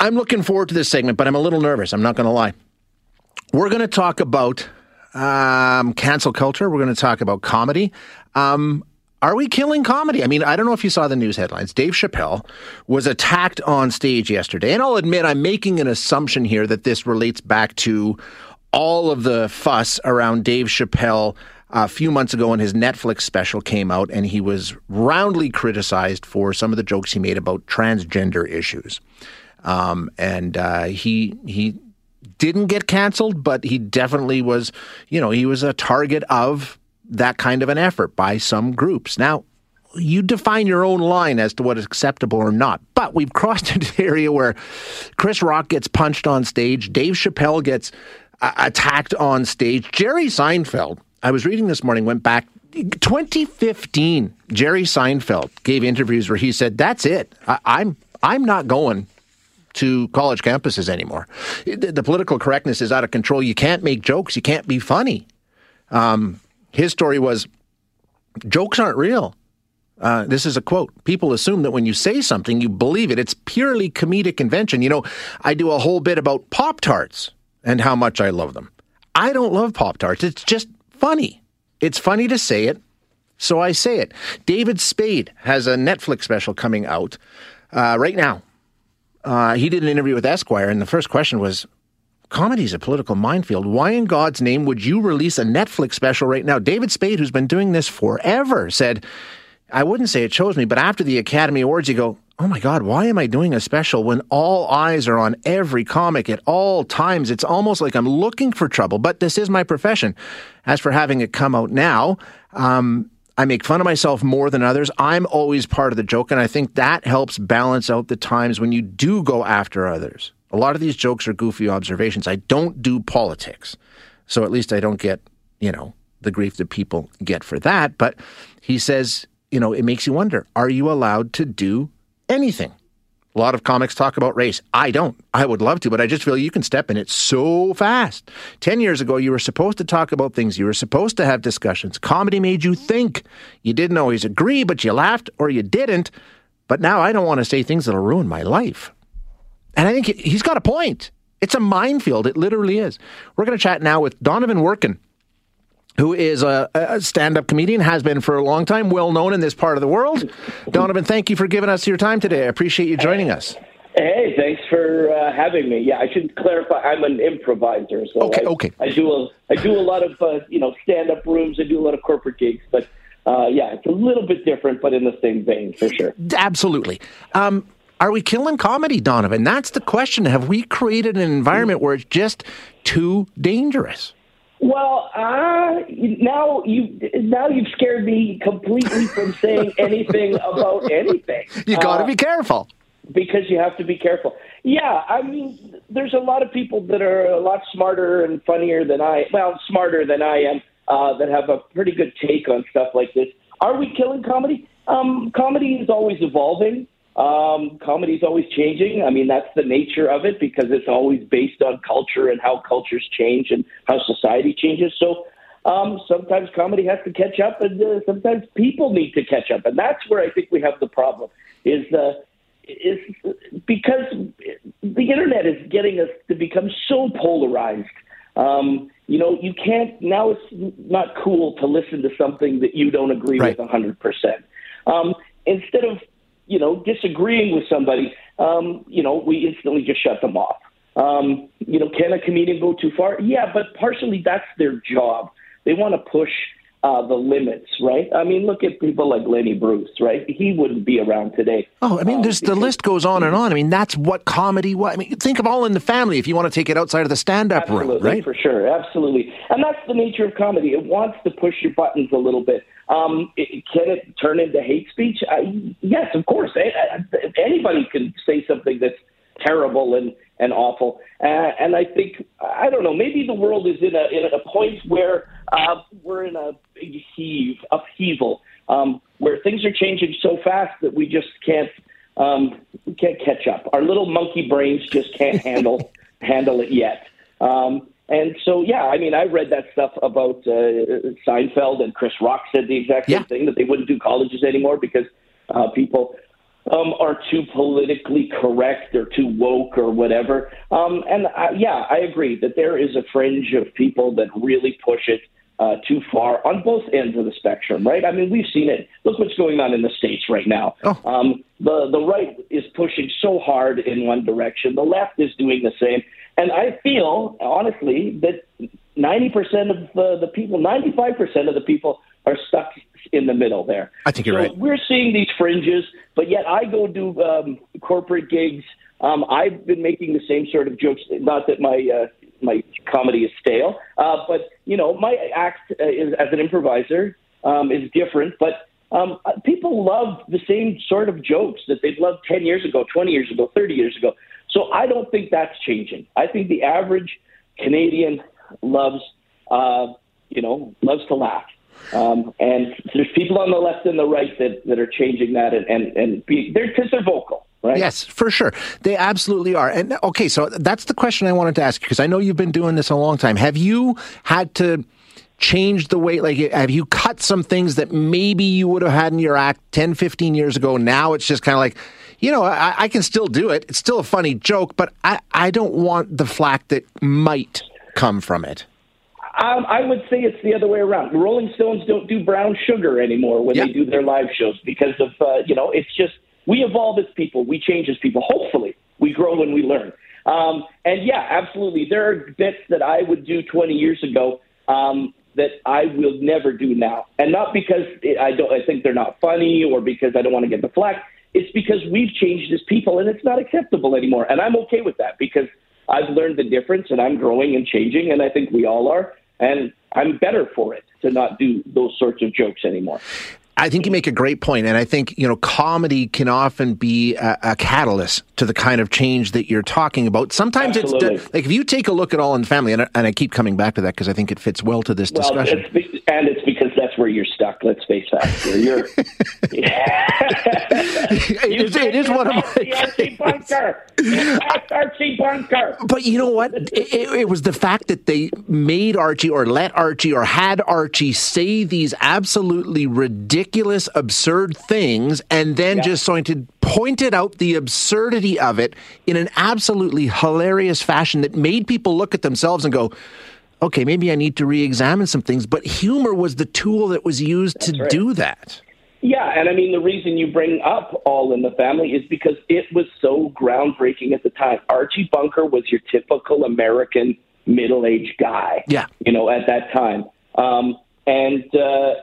I'm looking forward to this segment, but I'm a little nervous. I'm not going to lie. We're going to talk about um, cancel culture. We're going to talk about comedy. Um, are we killing comedy? I mean, I don't know if you saw the news headlines. Dave Chappelle was attacked on stage yesterday. And I'll admit, I'm making an assumption here that this relates back to all of the fuss around Dave Chappelle a few months ago when his Netflix special came out, and he was roundly criticized for some of the jokes he made about transgender issues. Um, and uh, he he didn't get canceled, but he definitely was. You know, he was a target of that kind of an effort by some groups. Now, you define your own line as to what is acceptable or not. But we've crossed into the area where Chris Rock gets punched on stage, Dave Chappelle gets uh, attacked on stage, Jerry Seinfeld. I was reading this morning, went back 2015. Jerry Seinfeld gave interviews where he said, "That's it. I, I'm I'm not going to college campuses anymore. The, political correctness is out of control. You can't make jokes. You can't be funny. Um, his story was jokes aren't real. Uh, this is a quote. People assume that when you say something, you believe it. It's purely comedic invention. You know, I do a whole bit about Pop Tarts and how much I love them. I don't love Pop Tarts. It's just funny. It's funny to say it, so I say it. David Spade has a Netflix special coming out uh, right now uh, he did an interview with Esquire, and the first question was, "Comedy is a political minefield. Why in God's name would you release a Netflix special right now?" David Spade, who's been doing this forever, said, "I wouldn't say it chose me, but after the Academy Awards, you go." Oh my God, why am I doing a special when all eyes are on every comic at all times? It's almost like I'm looking for trouble, but this is my profession. As for having it come out now, um, I make fun of myself more than others. I'm always part of the joke, and I think that helps balance out the times when you do go after others. A lot of these jokes are goofy observations. I don't do politics, so at least I don't get, you know, the grief that people get for that. But he says, you know, it makes you wonder are you allowed to do anything? A lot of comics talk about race. I don't. I would love to, but I just feel you can step in it so fast. 10 years ago, you were supposed to talk about things. You were supposed to have discussions. Comedy made you think. You didn't always agree, but you laughed or you didn't. But now I don't want to say things that'll ruin my life. And I think he's got a point. It's a minefield. It literally is. We're going to chat now with Donovan Workun who is a, a stand up comedian, has been for a long time, well known in this part of the world. Donovan, thank you for giving us your time today. I appreciate you joining us. Hey, thanks for uh, having me. Yeah, I should clarify. I'm an improviser, so okay, I, okay. I do a I do a lot of uh, you know stand up rooms. I do a lot of corporate gigs, but uh, yeah, it's a little bit different, but in the same vein for sure. Absolutely. Um, are we killing comedy, Donovan? That's the question. Have we created an environment where it's just too dangerous? Well, uh, now you now you've scared me completely from saying anything about anything. You got to uh, be careful because you have to be careful. Yeah, I mean, there's a lot of people that are a lot smarter and funnier than I. Well, smarter than I am. Uh, that have a pretty good take on stuff like this. Are we killing comedy? Um, comedy is always evolving. Um, comedy is always changing. I mean, that's the nature of it because it's always based on culture and how cultures change and how society changes. So um, sometimes comedy has to catch up, and uh, sometimes people need to catch up, and that's where I think we have the problem. Is uh, is because the internet is getting us to become so polarized. Um, you know, you can't now. It's not cool to listen to something that you don't agree right. with a hundred percent. Um, instead of you know, disagreeing with somebody, um, you know, we instantly just shut them off. Um, you know, can a comedian go too far? Yeah, but partially that's their job. They want to push uh, the limits, right? I mean, look at people like Lenny Bruce, right? He wouldn't be around today. Oh, I mean, there's, the list goes on and on. I mean, that's what comedy. What I mean, think of All in the Family if you want to take it outside of the stand-up room, right? For sure, absolutely, and that's the nature of comedy. It wants to push your buttons a little bit. Um, it, can it turn into hate speech? I, yes, of course. Anybody can say something that's terrible and and awful. Uh, and I think I don't know. Maybe the world is in a in a point where uh, we're in a big heave upheaval um, where things are changing so fast that we just can't um, we can't catch up. Our little monkey brains just can't handle handle it yet. Um, and so, yeah, I mean, I read that stuff about uh, Seinfeld, and Chris Rock said the exact same Yeah. thing that they wouldn't do colleges anymore because uh, people um, are too politically correct or too woke or whatever. Um, and uh, yeah, I agree that there is a fringe of people that really push it uh, too far on both ends of the spectrum, right? I mean, we've seen it. Look what's going on in the states right now. Oh. Um, the the right is pushing so hard in one direction. The left is doing the same, and I feel honestly that ninety percent of the, the people, ninety five percent of the people, are stuck in the middle there. I think you're So right. We're seeing these fringes, but yet I go do um, corporate gigs. Um, I've been making the same sort of jokes. Not that my uh, my comedy is stale, uh, but you know, my act uh, is, as an improviser um, is different. But um, uh, people love the same sort of jokes that they loved ten years ago, twenty years ago, thirty years ago. So I don't think that's changing. I think the average Canadian loves, uh, you know, loves to laugh. Um, and there's people on the left and the right that, that are changing that and, and, and be, they're, cause they're vocal, right? Yes, for sure. They absolutely are. And okay, so that's the question I wanted to ask you because I know you've been doing this a long time. Have you had to change the way, like, have you cut some things that maybe you would have had in your act 10, 15 years ago? Now it's just kind of like, you know, I, I can still do it. It's still a funny joke, but I, I don't want the flack that might come from it. Um, I would say it's the other way around. The Rolling Stones don't do brown sugar anymore when Yeah. they do their live shows because of, uh, you know, it's just, we evolve as people, we change as people. Hopefully, we grow and we learn. Um, and yeah, absolutely. There are bits that I would do 20 years ago um, that I will never do now. And not because it, I don't, I think they're not funny or because I don't want to get the flack. It's because we've changed as people and it's not acceptable anymore. And I'm okay with that because I've learned the difference and I'm growing and changing, and I think we all are. And I'm better for it to not do those sorts of jokes anymore. I think you make a great point, and I think you know comedy can often be a, a catalyst to the kind of change that you're talking about. Sometimes Absolutely. it's like if you take a look at All in the Family, and I, and I keep coming back to that because I think it fits well to this Well, discussion. it's and it's because where you're stuck. Let's face that. You're. it, is, it is one of my the Archie Bunker. That's Archie Bunker. But you know what? It, it, it was the fact that they made Archie or let Archie or had Archie say these absolutely ridiculous, absurd things and then just sort of pointed out the absurdity of it in an absolutely hilarious fashion that made people look at themselves and go, okay, maybe I need to re examine some things. But humor was the tool that was used to right. do that. Yeah, and I mean the reason you bring up All in the Family is because it was so groundbreaking at the time. Archie Bunker was your typical American middle-aged guy. Yeah. you know, at that time, um, and uh,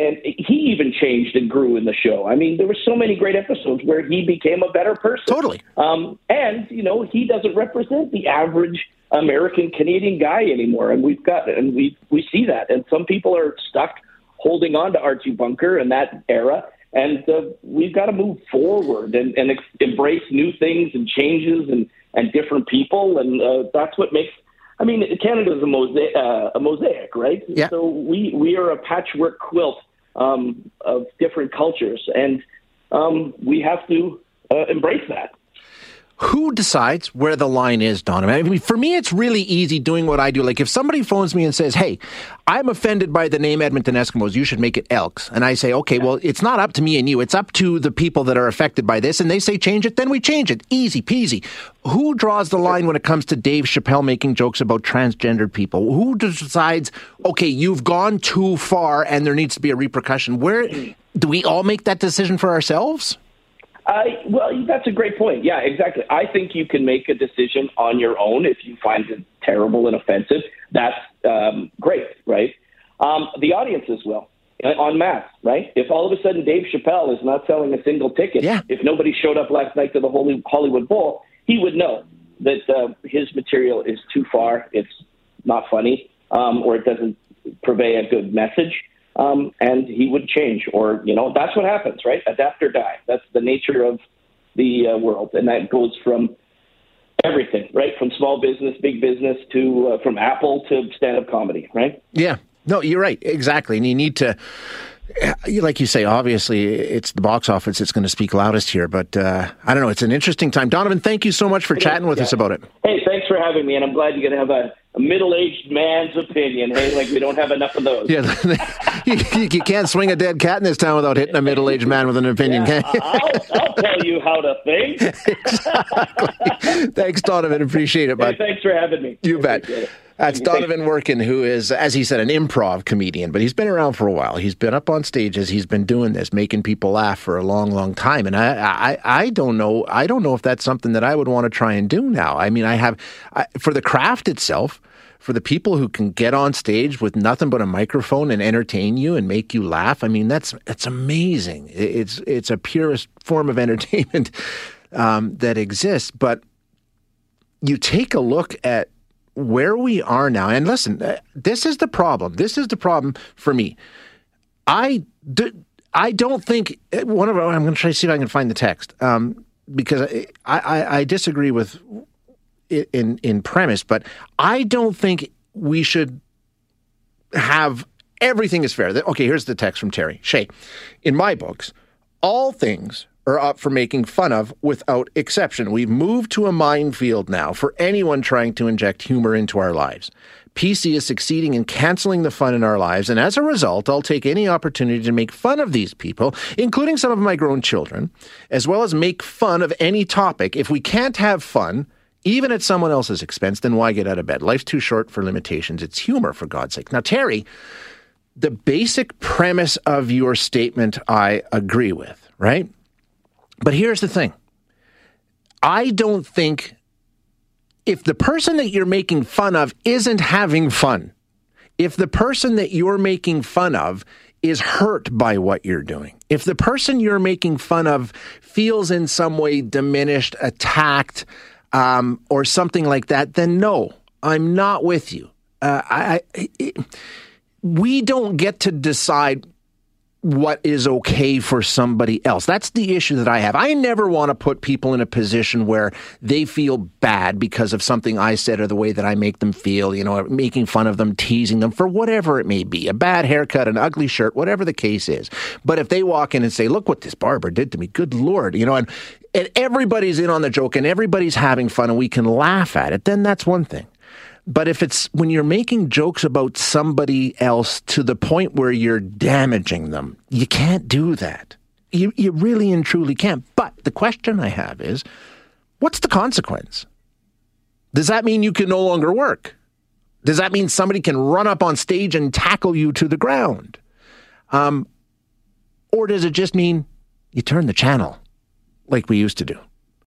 and he even changed and grew in the show. I mean, there were so many great episodes where he became a better person. Totally. Um, and you know, he doesn't represent the average American Canadian guy anymore, and we've got and we we see that, and some people are stuck holding on to Archie Bunker and that era, and uh, we've got to move forward and, and ex- embrace new things and changes and and different people, and uh, that's what makes. I mean, Canada's a mosaic, uh, a mosaic, right? Yeah. So we we are a patchwork quilt um, of different cultures, and um, we have to uh, embrace that. Who decides where the line is, Donovan? I mean, for me, it's really easy doing what I do. Like, if somebody phones me and says, Hey, I'm offended by the name Edmonton Eskimos, you should make it Elks. And I say, Okay, well, it's not up to me and you. It's up to the people that are affected by this. And they say, Change it, then we change it. Easy peasy. Who draws the line when it comes to Dave Chappelle making jokes about transgendered people? Who decides, Okay, you've gone too far and there needs to be a repercussion? Where do we all make that decision for ourselves? I well, that's a great point. Yeah, exactly. I think you can make a decision on your own if you find it terrible and offensive. That's um, great, right? Um, the audiences will en masse, right? If all of a sudden Dave Chappelle is not selling a single ticket, Yeah. if nobody showed up last night to the Holy, Hollywood Bowl, he would know that uh, his material is too far. It's not funny, um, or it doesn't purvey a good message um, and he would change. Or you know, that's what happens, right? Adapt or die. That's the nature of the uh, world, and that goes from everything, right? From small business, big business, to uh, from Apple to stand up comedy, right? Yeah. No, you're right. Exactly. And you need to, like you say, obviously it's the box office that's going to speak loudest here. But uh, I don't know. It's an interesting time. Donovan, thank you so much for chatting with yeah. us about it. Hey, thanks for having me. And I'm glad you're going to have a, a middle aged man's opinion. Hey, like we don't have enough of those. Yeah. you, you, can't swing a dead cat in this town without hitting a middle aged man with an opinion, yeah, can you? I'll, I'll, tell you how to think. exactly. Thanks, Donovan. Appreciate it, bud. Hey, thanks for having me. You bet. That's Donovan Workun, who is, as he said, an improv comedian, but he's been around for a while. He's been up on stages. He's been doing this, making people laugh for a long, long time. And I, I, I don't know. I don't know if that's something that I would want to try and do now. I mean, I have I, for the craft itself. For the people who can get on stage with nothing but a microphone and entertain you and make you laugh, I mean that's that's amazing. It's it's a purest form of entertainment um, that exists. But you take a look at where we are now, and listen, uh, this is the problem. This is the problem for me. I do, I don't think uh, one of I'm going to try to see if I can find the text um, because I, I, I disagree with in in premise, but I don't think we should have everything is fair. Okay, here's the text from Terry Shay. In my books, all things are up for making fun of without exception. We've moved to a minefield now for anyone trying to inject humor into our lives. PC is succeeding in canceling the fun in our lives, and as a result, I'll take any opportunity to make fun of these people, including some of my grown children, as well as make fun of any topic. If we can't have fun, even at someone else's expense, then why get out of bed? Life's too short for limitations. It's humor, for God's sake. Now, Terry, the basic premise of your statement I agree with, right? But here's the thing I don't think if the person that you're making fun of isn't having fun, if the person that you're making fun of is hurt by what you're doing, if the person you're making fun of feels in some way diminished, attacked, um, or something like that, then no, I'm not with you. Uh, I, I it, we don't get to decide what is okay for somebody else. That's the issue that I have. I never want to put people in a position where they feel bad because of something I said or the way that I make them feel, you know, making fun of them, teasing them for whatever it may be, a bad haircut, an ugly shirt, whatever the case is. But if they walk in and say, look what this barber did to me, good Lord, you know, and, and everybody's in on the joke and everybody's having fun and we can laugh at it, then that's one thing. But if it's when you're making jokes about somebody else to the point where you're damaging them, you can't do that. You, you really and truly can't. But the question I have is what's the consequence? Does that mean you can no longer work? Does that mean somebody can run up on stage and tackle you to the ground? Um, or does it just mean you turn the channel like we used to do?